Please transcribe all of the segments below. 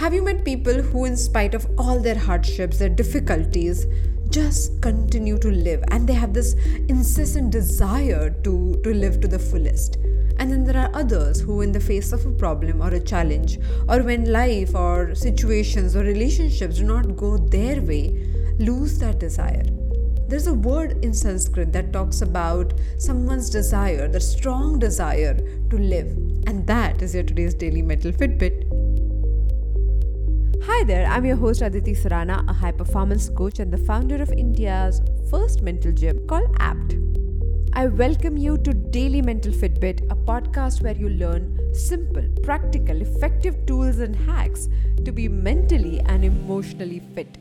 Have you met people who, in spite of all their hardships, their difficulties, just continue to live and they have this incessant desire to, to live to the fullest? And then there are others who, in the face of a problem or a challenge, or when life or situations or relationships do not go their way, lose that desire. There's a word in Sanskrit that talks about someone's desire, the strong desire to live. And that is your today's daily mental Fitbit. Hi there, I'm your host Aditi Surana, a high performance coach and the founder of India's first mental gym called APT. I welcome you to Daily Mental Fitbit, a podcast where you learn simple, practical, effective tools and hacks to be mentally and emotionally fit.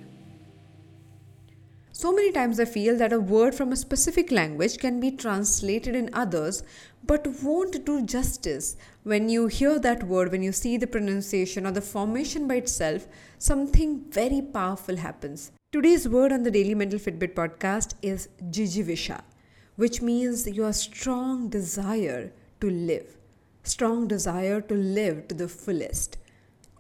So many times I feel that a word from a specific language can be translated in others but won't do justice. When you hear that word, when you see the pronunciation or the formation by itself, something very powerful happens. Today's word on the Daily Mental Fitbit podcast is Jijivisha, which means your strong desire to live, strong desire to live to the fullest.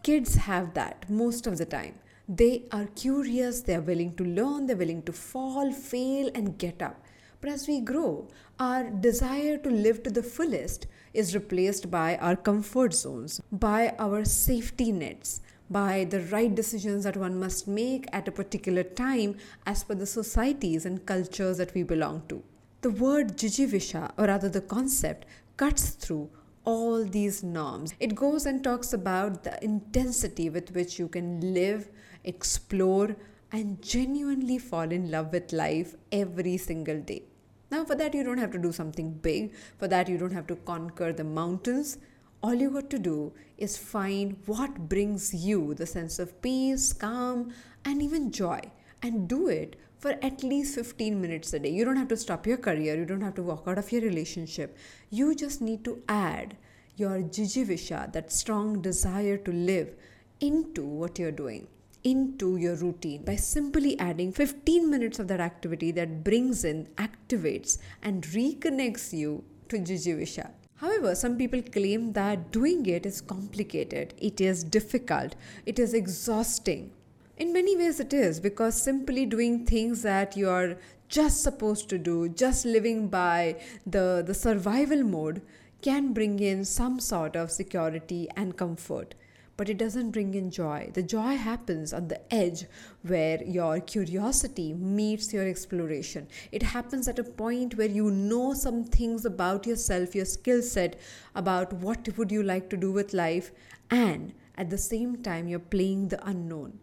Kids have that most of the time they are curious, they are willing to learn, they're willing to fall, fail, and get up. But as we grow, our desire to live to the fullest is replaced by our comfort zones, by our safety nets, by the right decisions that one must make at a particular time as per the societies and cultures that we belong to. The word Jijivisha, or rather the concept, cuts through all these norms. It goes and talks about the intensity with which you can live explore, and genuinely fall in love with life every single day. Now, for that, you don't have to do something big. For that, you don't have to conquer the mountains. All you got to do is find what brings you the sense of peace, calm, and even joy, and do it for at least 15 minutes a day. You don't have to stop your career, you don't have to walk out of your relationship. You just need to add your jijivisha, that strong desire to live, into what you're doing into your routine by simply adding 15 minutes of that activity that brings in, activates, and reconnects you to Jijivisha. However, some people claim that doing it is complicated, it is difficult, it is exhausting. In many ways, it is because simply doing things that you are just supposed to do, just living by the, the survival mode, can bring in some sort of security and comfort but it doesn't bring in joy. The joy happens on the edge where your curiosity meets your exploration. It happens at a point where you know some things about yourself, your skill set, about what would you like to do with life, and at the same time you're playing the unknown.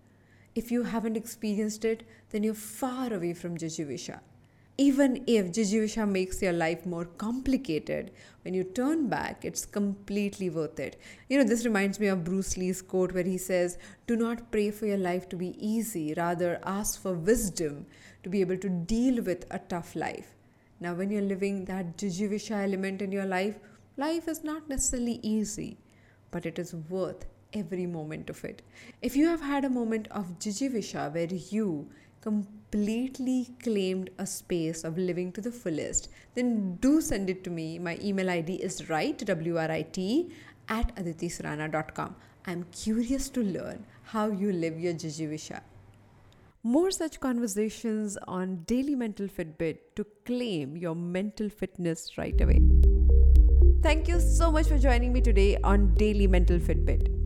If you haven't experienced it, then you're far away from Jijivisha even if Jijivisha makes your life more complicated, when you turn back, it's completely worth it. You know, this reminds me of Bruce Lee's quote where he says, Do not pray for your life to be easy, rather, ask for wisdom to be able to deal with a tough life. Now, when you're living that Jijivisha element in your life, life is not necessarily easy, but it is worth every moment of it. If you have had a moment of Jijivisha where you completely claimed a space of living to the fullest, then do send it to me. My email ID is right, W-R-I-T, at aditisurana.com. I'm curious to learn how you live your Jijivisha. More such conversations on Daily Mental Fitbit to claim your mental fitness right away. Thank you so much for joining me today on Daily Mental Fitbit.